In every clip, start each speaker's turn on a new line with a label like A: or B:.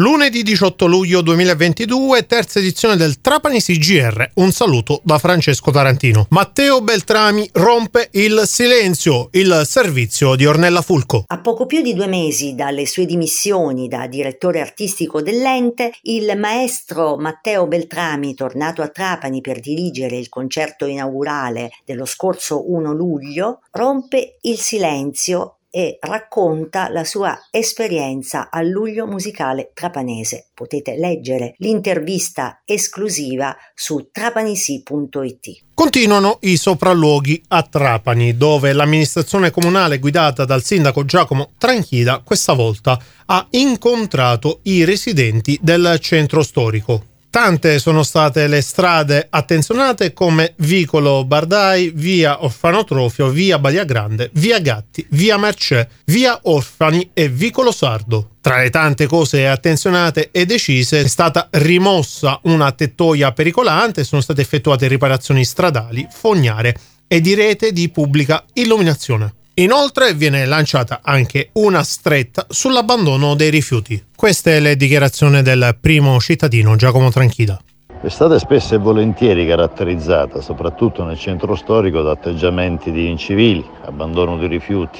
A: Lunedì 18 luglio 2022, terza edizione del Trapani CGR. Un saluto da Francesco Tarantino. Matteo Beltrami rompe il silenzio, il servizio di Ornella Fulco.
B: A poco più di due mesi dalle sue dimissioni da direttore artistico dell'ente, il maestro Matteo Beltrami, tornato a Trapani per dirigere il concerto inaugurale dello scorso 1 luglio, rompe il silenzio e racconta la sua esperienza al luglio musicale trapanese. Potete leggere l'intervista esclusiva su trapanisi.it.
A: Continuano i sopralluoghi a Trapani, dove l'amministrazione comunale guidata dal sindaco Giacomo Tranchida questa volta ha incontrato i residenti del centro storico. Tante sono state le strade attenzionate come Vicolo Bardai, via Orfanotrofio, via Badia Grande, via Gatti, via Mercè, via Orfani e Vicolo Sardo. Tra le tante cose attenzionate e decise è stata rimossa una tettoia pericolante, sono state effettuate riparazioni stradali, fognare e di rete di pubblica illuminazione. Inoltre viene lanciata anche una stretta sull'abbandono dei rifiuti. Questa è la dichiarazione del primo cittadino Giacomo Tranchida.
C: L'estate spesso e volentieri caratterizzata, soprattutto nel centro storico, da atteggiamenti di incivili, abbandono di rifiuti,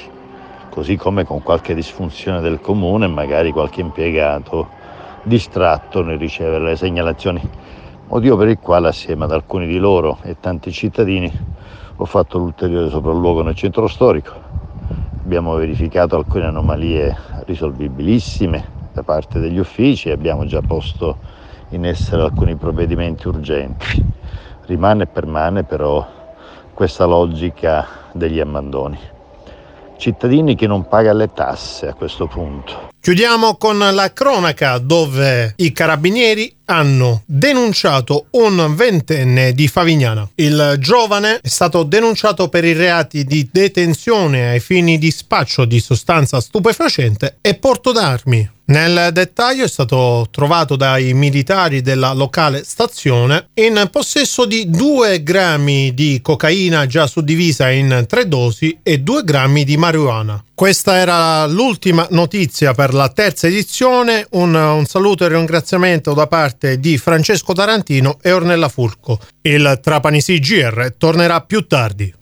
C: così come con qualche disfunzione del comune e magari qualche impiegato distratto nel ricevere le segnalazioni, motivo per il quale assieme ad alcuni di loro e tanti cittadini ho fatto l'ulteriore sopralluogo nel centro storico abbiamo verificato alcune anomalie risolvibilissime da parte degli uffici e abbiamo già posto in essere alcuni provvedimenti urgenti. Rimane e permane però questa logica degli abbandoni. Cittadini che non pagano le tasse a questo punto.
A: Chiudiamo con la cronaca dove i carabinieri hanno denunciato un ventenne di Favignana. Il giovane è stato denunciato per i reati di detenzione ai fini di spaccio di sostanza stupefacente e porto d'armi. Nel dettaglio è stato trovato dai militari della locale stazione in possesso di 2 grammi di cocaina già suddivisa in tre dosi e 2 grammi di marijuana. Questa era l'ultima notizia per la terza edizione. Un, un, saluto e ringraziamento da parte di Francesco Tarantino e Ornella Fulco. Il Trapani CGR tornerà più tardi.